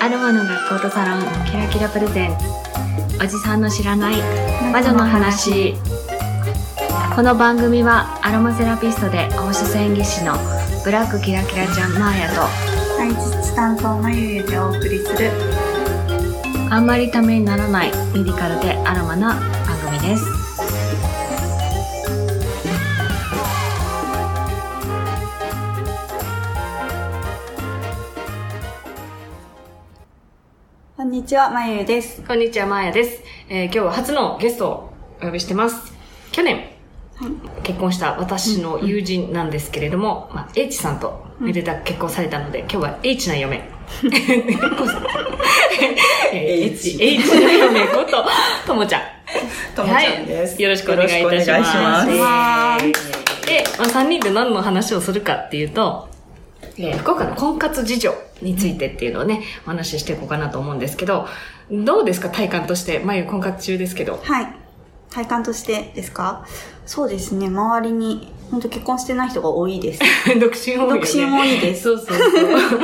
アロマの学校とサロンキラキラプレゼン。ツおじさんの知らない魔女の話。この番組はアロマセラピストで放射線技師のブラックキラキラちゃんマーヤと配実担当のゆゆでお送りする。あんまりためにならないメディカルでアロマな番組ですこんにちはまゆゆです。こんにちはマーヤです、えー今日は初のゲストをお呼びしてます。去年結婚した私の友人なんですけれども、まあ、H さんとめでたく結婚されたので、今日は H な嫁。H, H な嫁こと、ともちゃん。ともちゃんです。はい。よろしくお願いいたします。よろしくお願いします。で、まあ、3人で何の話をするかっていうと、えー福岡の婚活事情についてっていうのをね、お話ししていこうかなと思うんですけど、どうですか？体感として。まゆ婚活中ですけど。はい体感としてですか？そうですね周りに本当結婚してない人が多いです 独身多いよね。独身多いですそうそうそ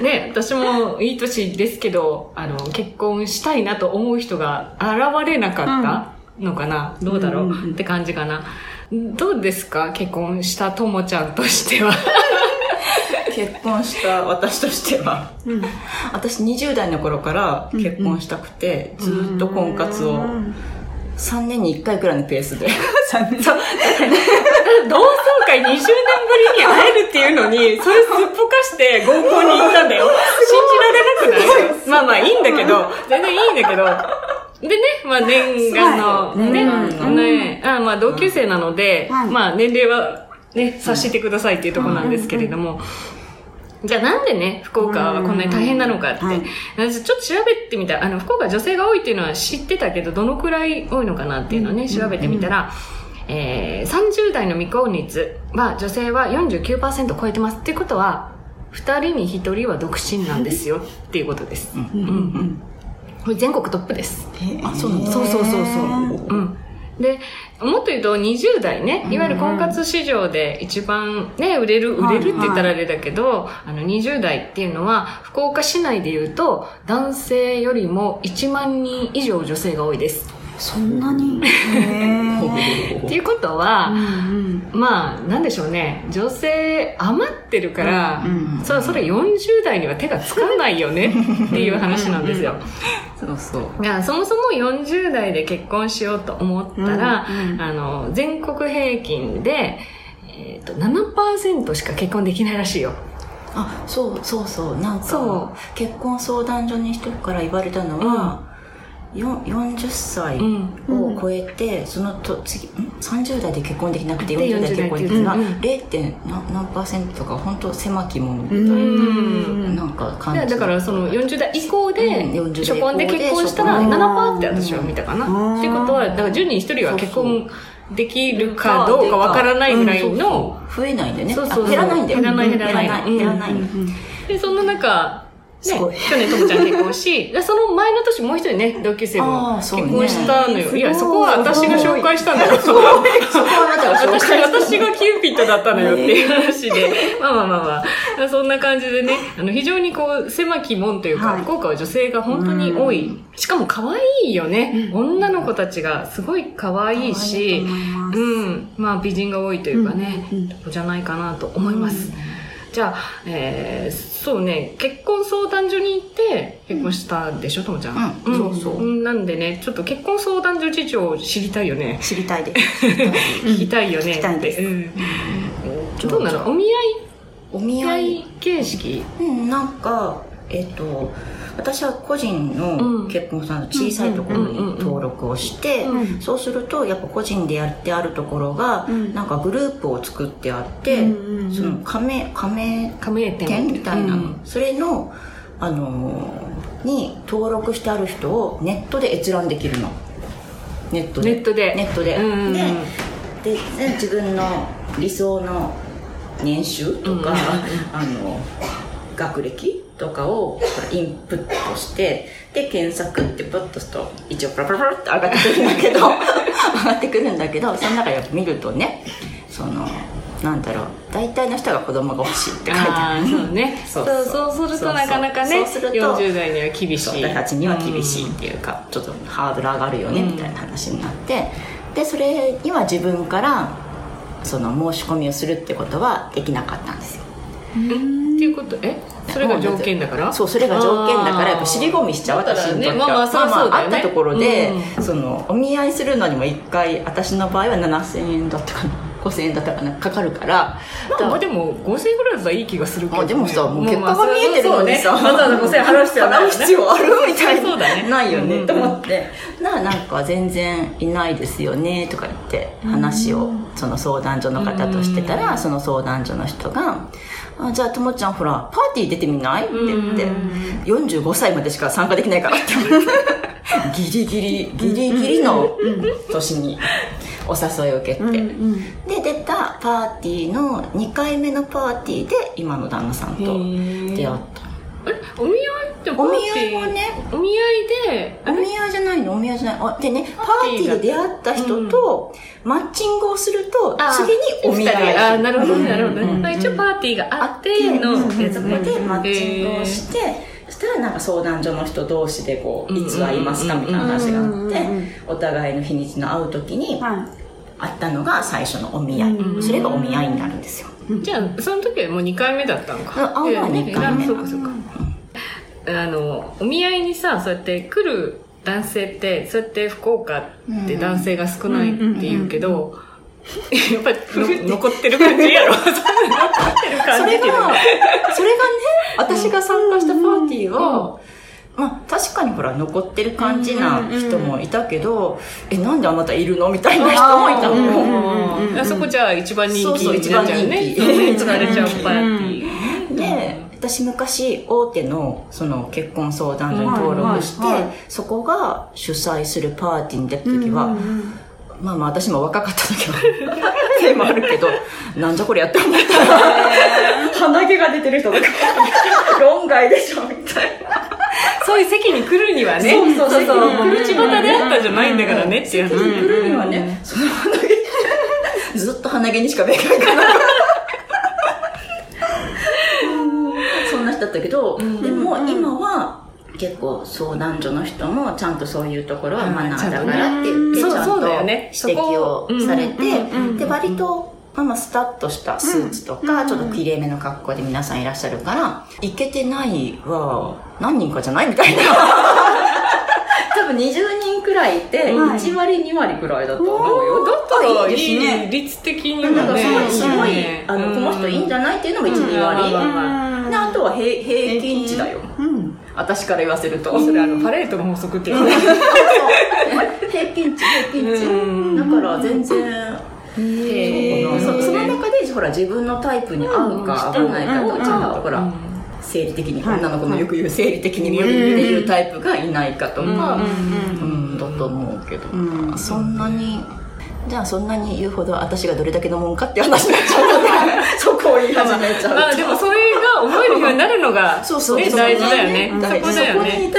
う。ね、私もいい年ですけど、あの、結婚したいなと思う人が現れなかったのかな、どうだろう、うんうんうんって感じかな。どうですか？結婚したともちゃんとしては。結婚した私としては、うん。私20代の頃から結婚したくて、ずーっと婚活を3年に1回くらいのペースで。3年。同窓会20年ぶりに会えるっていうのに、それすっぽかして合コンに行ったんだよ。信じられなくない？まあまあいいんだけど、全然いいんだけど。でね、まあ念願の、ね、うん。ね、あまあ同級生なので、はい。まあ年齢はね、察してくださいっていうところなんですけれども、じゃあなんでね、福岡はこんなに大変なのかって、はい私ちょっと調べてみた。あの、福岡は女性が多いっていうのは知ってたけど、どのくらい多いのかなっていうのをね、調べてみたら、えー、30代の未婚率は女性は49%超えてます。ってことは、2人に1人は独身なんですよっていうことです。うんうんこれ全国トップです。あ、そうなんだ。そうそうそうそう。うん。で、もっと言うと20代ね、いわゆる婚活市場で一番ね、売れる、売れるって言ったらあれだけど、あの20代っていうのは、福岡市内で言うと、男性よりも1万人以上女性が多いです。そんなに？っていうことは、うんまあ、なんでしょうね。女性余ってるから、うんそそれ40代には手がつかないよねっていう話なんですよ。そうそう。いやそもそも40代で結婚しようと思ったら、うんうんあの全国平均で、えー、と7%しか結婚できないらしいよ。あ、そうそうそう。なんそか、結婚相談所に人から言われたのは、よん40歳うんを超えて、そのと次、ん ?30 代で結婚できなくてで40代で結婚できたら、うんうん 0. 点何何パーセントとか、本当狭きものみたいうんな、なんか感じ。でだからその40代以降でうん40代初婚で結婚したら初婚7%って私は見たかな。うんってことはだから10人1人は結婚できるかどうかわからないぐらいの、うんそうそう増えないんだよね。そうそうそうあ減らないんだよ。減らない減らない減らない。うん減らない。でそんな中去年ともちゃん結婚し、でその前の年もう一人ね、同級生も結婚したのよ。すごい。いや、そこは私が紹介したんだよ。そこは私、私がキューピッドだったのよっていう話で、まあまあまあまあ、そんな感じでね、あの、非常にこう、狭き門というか、はい。福岡は女性が本当に多い。しかも可愛いよね。女の子たちがすごい可愛いし、うん、まあ美人が多いというかね、うん。うん。じゃないかなと思います。じゃあ、えー、そうね、結婚相談所に行って結婚したでしょ、ともちゃん。うん。そうそう。ん。なんでね、ちょっと結婚相談所事情を知りたいよね。知りたいです。聞きたいよね。聞きたいです。うん。どうなの？お見合お見い？合い。形式？うん、なんか、えっと、私は個人うん。の結婚さんの小さいところに登録をしてうん、そうすると、やっぱ個人でやってあるところが、うん。なんかグループを作ってあって、その加盟、加盟店店みたいな、うん。それの、あのーに登録してある人をネットで閲覧できるの。ネットで。ネットで。ネットで。でで自分の理想の年収とか、あの学歴とかをインプットしてで検索ってプッとすると一応プラプラプラって上がってくるんだけど 上がってくるんだけどその中で見るとねそのなんだろう大体の人が子供が欲しいって書いてあある。あそうね。そそう。うそうするとなかなかねそうすると40代には厳しい。私たちには厳しいっていうか、ちょっとハードル上がるよねみたいな話になって、でそれには自分からその申し込みをするってことはできなかったんですよ。うんっていうこと？え？それが条件だから？そうそれが条件だからやっぱ尻込みしちゃう私にとっては。まあまあそりゃそうだよね。あったところで、うそのお見合いするのにも1回私の場合は7000円だったかな5000円だったかなかかるから。まあまあでも5000円ぐらいだったらいい気がするけど、ね、あでもさもうまあ結果が見えてるのにさ、そうね。わざわざ5000円払う必要はない必要あるみたいそうだね。なないよね、うん。うんと思って。ななんか全然いないですよねとか言って話をその相談所の方としてたら、その相談所の人が「あじゃあともちゃんほらパーティー出てみない?」って言って、45歳までしか参加できないからって。言われてギリギリギリギリの年にお誘いを受けて、で出たパーティーの2回目のパーティーで今の旦那さんと出会った。えお見合いってパーティー？お見合いはねお見合いで？お見合いじゃないの？お見合いじゃない。あでねパーティーで出会った人とマッチングをするとあ次にお見合いあなるほどねなるほど。一応パーティーがあってのそこねでマッチングをして、そしたらなんか相談所の人同士でこういつ会いますかみたいな話があってお互いの日にちの会う時には会ったのが最初のお見合い。それがお見合いになるんですよ。じゃあその時はもう2回目だったのか。ああまあ二回目。えそうかそうか。あのお見合いにさそうやって来る男性ってそうやって福岡って男性が少ないって言うけど、やっぱりの残ってる感じやろ。残ってるそれが感じっていう。か、それがね、私が参加したパーティーは、まあ確かにほら残ってる感じな人もいたけど、え、なんであなたいるのみたいな人もいたの。うんあそこじゃあ一番人気そうそうになっちゃうね。一番人気。そうね疲れちゃうパーティー。で、私昔大手のその結婚相談所に登録して、はいはいはい。そこが主催するパーティーに出た時は、まあまあ私も若かった時は、せいもあるけど、なんじゃこれやって思った。ら、鼻毛が出てる人とか、論外でしょみたいな。そういう席に来るにはね。そうそうそう。来るちばたであったんじゃないんだからね。っていう話。来るにはね、その鼻毛、ずっと鼻毛にしか目がいかない。そんな人だったけど、でも今は結構相談所の人もちゃんとそういうところはマナーだからって言ってちゃんと指摘をされてうん。で割とまあまあスタッとしたスーツとか、ちょっときれいめの格好で皆さんいらっしゃるから、いけてないは何人かじゃないみたいな。多分20人くらいいて、1割2割くらいだと思うよ。だったらいいいですねい率的になんかはねすごい、すごい、ねあの、この人いいんじゃないっていうのも1、2割。で、あとは平平均値だよ。うん。私から言わせると。それあのパレートの法則っていうね平均値、平均値。うんだから全然、そその中で、ほら、自分のタイプに合うか合わないかと、ちゃんとほら、うん。生理的に、女の子のよく言う生理的に無理っていうタイプがいないかとか、うん、だと思うけど、ん。そんなに、じゃあそんなに言うほど私がどれだけのもんかっていう話になっちゃう。ので、そこを言い始めちゃうと。まあでもそれが思えるようになるのが そうそう。ねそう大事だよね。うんそこだよね。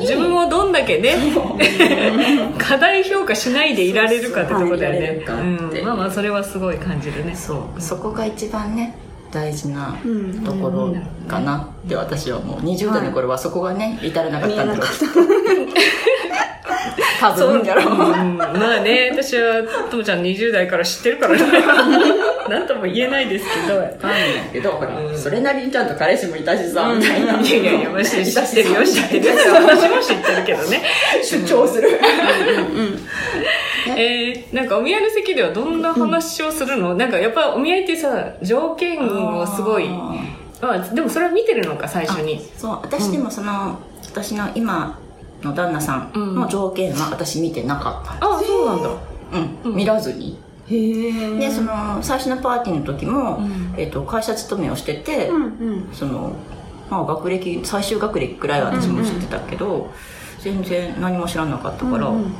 自分をどんだけね 過大評価しないでいられるかってとこだよね。そう。ん。まあまあそれはすごい感じるね。そう、そこが一番ね、大事なうん。ところかなって私はもう。20代の頃はそこがね、至らなかったんだろう。多分。やろ。う。うん。まあね私はともちゃん20代から知ってるからね。なんとも言えないですけど。わかんないけど、ほら、それなりにちゃんと彼氏もいたしさ、みたいな。いやいやいや、まあ、知ってるよ、知ってるよ。私も知ってるけどね。主張する。えー、なんかお見合いの席ではどんな話をするの、なんかやっぱお見合いってさ、条件をすごい、まあ、でもそれは見てるのか、最初に。そう、私でもその、私の今の旦那さんの条件は私見てなかったああ、そうなんだ。うん、見らずに。へえ。で、その、最初のパーティーの時も、えっと、会社勤めをしてて、うんうん。その、まあ、学歴最終学歴くらいは私も知ってたけど、全然何も知らなかったからうん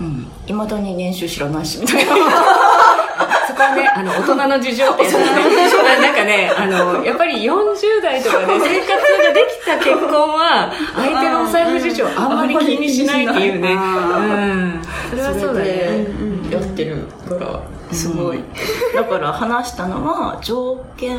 うん。いま、未だに年収知らないしみたいな はね、あの、大人の事情ってやつね。なんかね、あの、やっぱり40代とかで生活ができた結婚は、相手のお財布事情あんまり気にしないっていうね。あうん。それはそうだね。やってるからすごい。だから話したのは条件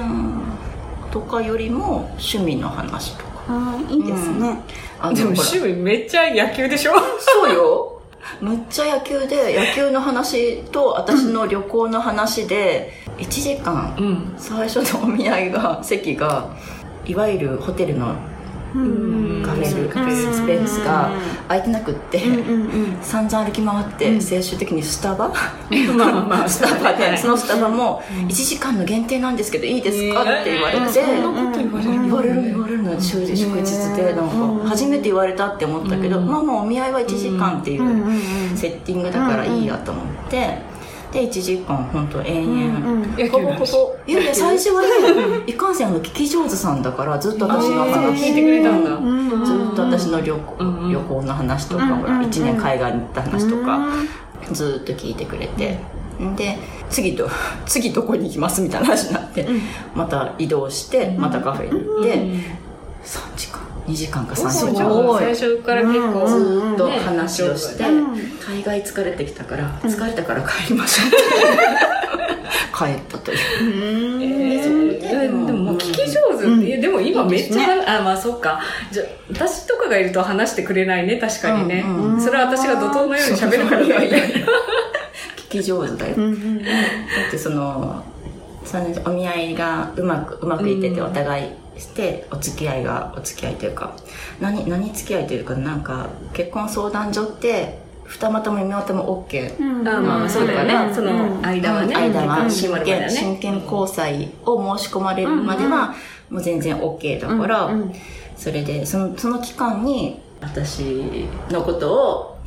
とかよりも趣味の話とかああ、いいですね。あでも趣味めっちゃ野球でしょ？そうよむっちゃ野球で野球の話と私の旅行の話で1時間うん。最初のお見合いが席がいわゆるホテルのうんカフェルカフェスペースが空いてなくって、散々歩き回って、最終的にスタバ、まあまあまあ。スタバで、はいそのスタバも1時間の限定なんですけどいいですか？って言われて、言われる言われるの祝日祝日でなんか初めて言われたって思ったけど、まあまあお見合いは1時間っていうセッティングだからいいやと思ってで1時間本当延々、うん野ほぼ球の話ほぼいやいや最初はね いかんせんあの聞き上手さんだからずっと私のそう話聞いてくれたんだ。うん。ずっと私の旅行,、うんうん。旅行の話とか、ほらうんうん1年海外に行った話とか、ずっと聞いてくれて、で次ど 次どこに行きますみたいな話になって、また移動してまたカフェに行って、3時間2時間か3時間。最初から結構ずっと話をして、ね大概疲れてきたから、疲れたから帰りましょう帰ったという。えーでも聞き上手って、でも今めっちゃ、あまあそっか。じゃあ私とかがいると話してくれないね確かにね、それは私が怒涛のように喋るから。だみたいな聞き上手だよ、だってそのそのお見合いがうまくうまくいっててお互いしてお付き合いがお付き合いというか何何付き合いというかなんか結婚相談所って二股も妹も OK あまあそうだよね、その間はね、間は。真剣真剣交際を申し込まれるまではもう全然 OK だから、それでそのその期間に私のことを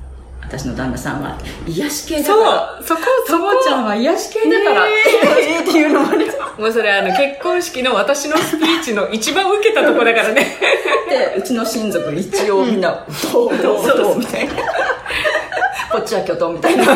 私の旦那さんは癒し系だから。そうそこそとこ。もちゃんは癒し系だから、え。ー っていうのもねもうそれあの結婚式の私のスピーチの一番受けたとこだからね。でうちの親族一応みんな「どう？どう？どう」みたいなこっちは巨頭みたいな。そ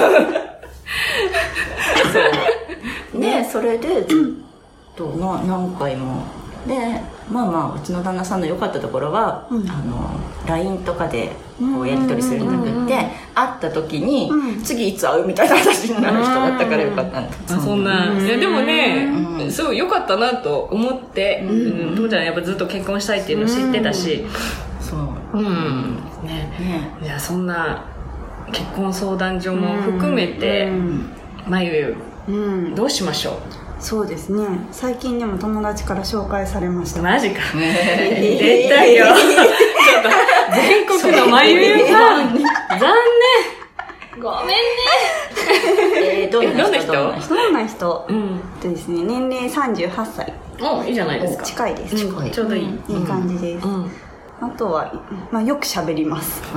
う。でそれでずっとな何回もでまあまあうちの旦那さんの良かったところは、あの LINE とかでこうやり取りするんじゃなくて、会った時に、次いつ会うみたいな話になる人だったからよかったん。だ、あそんな。いやでもね、すごい良かったなと思って、うん、父ちゃん。やっぱずっと結婚したいっていうの知ってたしそううん、ねねいやそん。な結婚相談所も含めて、まゆうん。どうしましょそうですね。最近でも友達から紹介されました。うマジか。ね出たよ。ちょっと全国のまゆゆさん残念。ごめんね。えーどんな人？えどんな人？どんな人？どんな人うん。とですね年齢38歳。おいいじゃないですか。近いです、うん。ちょうどいい、いい感じです、うんあとは、まあ、よく喋ります。すっ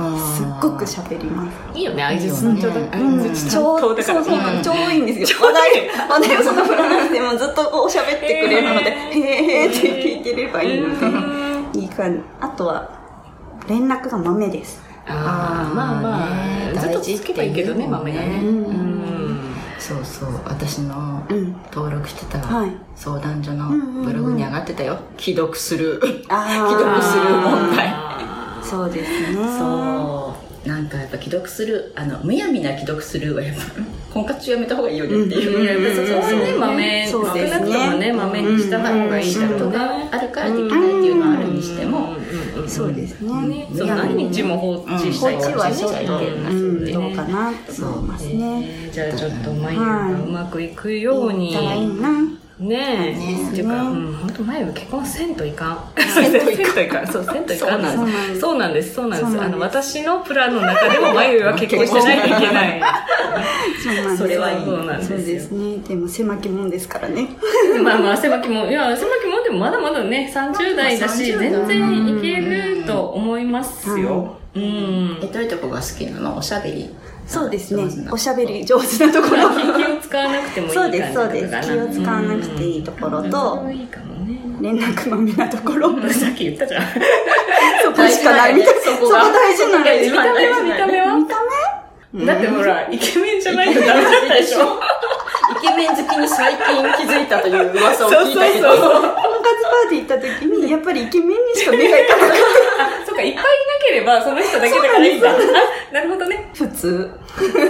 ごく喋ります。いいよね相槌いいよね。ちちょう遠だか。らそうそう、うん。ちょうどいいんですよ。話題、話題をそんな振らなくてもずっとこう喋ってくれるので、へーって聞いてればいいので、いい感じ。あとは、連絡が豆です。ああまあまあ。ねずっとつけばいいけどね豆がね。うんそうそう。私のうん。登録してたはい。相談所のブログに上がってたよ。既読する。あ 既読する問題。あそうですね。そうなんかやっぱ既読するあのむやみな既読するはやっぱ 婚活中やめた方がいいよねっていう、いや別にそこはね豆少そうですねなくともね豆にした方がいいだ仕ろう事がねあるからできないっていうのはあるにしても、そうですね。ねそう何日も放置したこりはちょっと、うんうん、どうかなと思いますね。えーじゃあちょっと眉がうまくいくようにいいな。ねえねっていうか、うん、本当前は結婚せんといかん。せんといかん。そう、せんといかんなんです。そうなんです、そうなんです。あの、私のプランの中でも眉は結婚してないといけない。そうなんですそれはいいそうなんですよ。ですね。でも狭きもんですからね。まあまあ、狭きもん、いや、狭きもんでもまだまだね、30代だし、30全代然いけると思いますよ。うん。えどういうとこが好きなの？おしゃべりそうですねおしゃべり上手なところ。気を使わなくてもいいそうです、そうです。だ気を使わなくていいところとと、いいかもね。連絡まめなところ。さっき言ったじゃん。そこしかないみたいな。そこ大事なんです見た目は見た目は？見た目だってほら、イケメンじゃないとダメだったでしょ。イケメン好きに最近気づいたという噂をそう聞いたけどそうそう。婚活パーティー行った時に、やっぱりイケメンにしか目がいかなかった。そっか、いっぱいいなければ、その人だけだからいいんだ。あ、なるほどね。普通。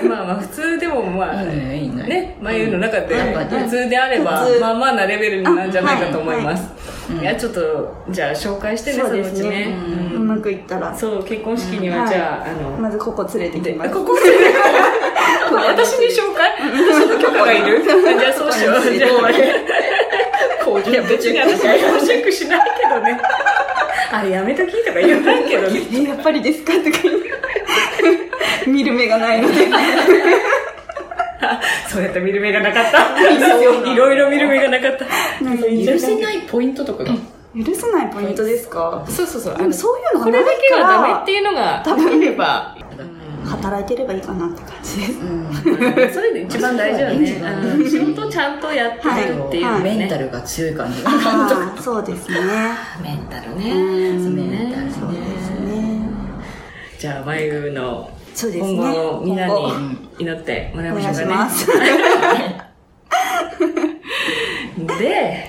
まあまあ、普通でもまあ、いいね。ねね、眉の中でうん。普通であればまあまあなレベルになるんじゃないかと思います。はい。い。や、ちょっと、じゃあ紹介してね、そのうちね。ううん。まくいったら。そう、結婚式には、じゃあ、あの、まずここ連れてきます。ここで、私に紹介？私の許可がいる？じゃあそうしよう。じゃあ、別に私はチェックしないけどね。あれやめときとか言わないけどね。え やっぱりですか？とか見る目がないので。そうやって見る目がなかった。いろいろ見る目がなかった。許せないポイントとかが許せないポイントですか？そうそうそう。あでものそういうのがこれだけはダメっていいうのが、多分例えば、働いてればいいかなって感じです。うんそれで一番大事よね。うん仕事ちゃんとやってるっていうはいね。メンタルが強い感じがああ、そうですね。メンタルうね。んメンタルそうですね。ね。じゃあ、眉のそうですね。今後のみんなに祈ってもらいおましょうかね。願いします。で、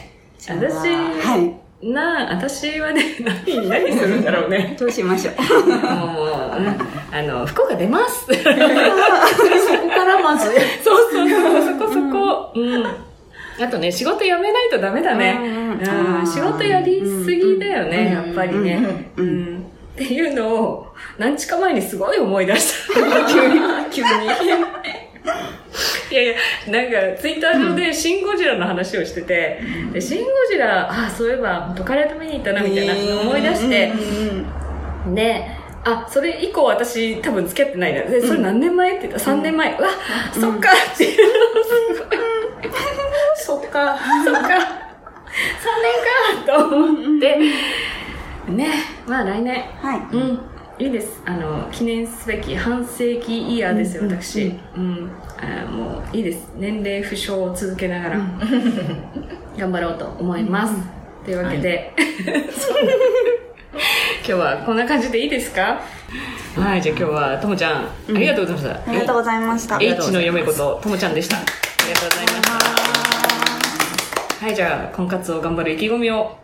私、はい。な、私はね、何、何するんだろうね。どうしましょう。もう、うんあの、福岡出ます。そうそこからまずそうそう、そこそこ。うん。あとね、仕事辞めないとダメだね。うん仕事やりすぎだよね、やっぱりね。うんっていうのを、何日か前にすごい思い出した。急に、急に。いやいや、なんか、ツイッター上でシン・ゴジラの話をしてて、でシン・ゴジラ、あ、そういえば、元彼と見に行ったな、みたいな思い出してう、んで、あ、それ以降私多分付き合ってないな。で、それ何年前って言った？ら3年前。うわ、そっかっていうのをすごい。そっか、そっか。3年かと思って。ね、まあ来年。はい。うん。いいです。あの、記念すべき半世紀イヤーですよ、私。うん。あもういいです。年齢不詳を続けながら、頑張ろうと思います。というわけで、今日はこんな感じでいいですか？はい、じゃあ今日はともちゃん、ありがとうございました。ありがとうございました。H の嫁ことともちゃんでした。ありがとうございました。はい、じゃあ婚活を頑張る意気込みを。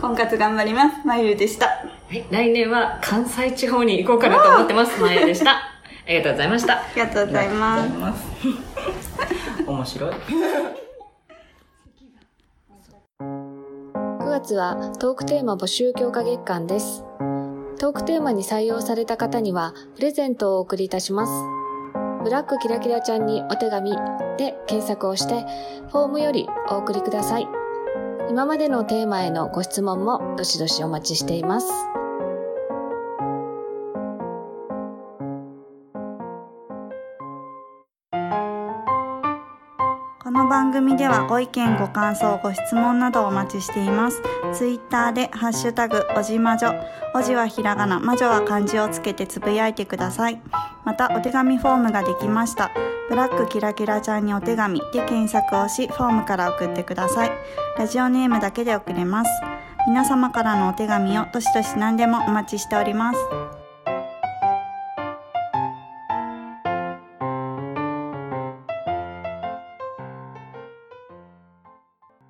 婚活頑張ります。まゆでした。はい、来年は関西地方に行こうかなと思ってます。まやでした。ありがとうございました。ありがとうございます。ま す面白い9月はトークテーマ募集強化月間です。トークテーマに採用された方にはプレゼントをお送りいたします。ブラックキラキラちゃんにお手紙で検索をしてフォームよりお送りください。今までのテーマへのご質問もどしどしお待ちしています。この番組ではご意見、ご感想、ご質問などお待ちしています。ツイッターでハッシュタグ、おじまじょ。おじはひらがな、まじょは漢字をつけてつぶやいてください。また、お手紙フォームができました。ブラックキラキラちゃんにお手紙で検索をし、フォームから送ってください。ラジオネームだけで送れます。皆様からのお手紙をどしどし何でもお待ちしております。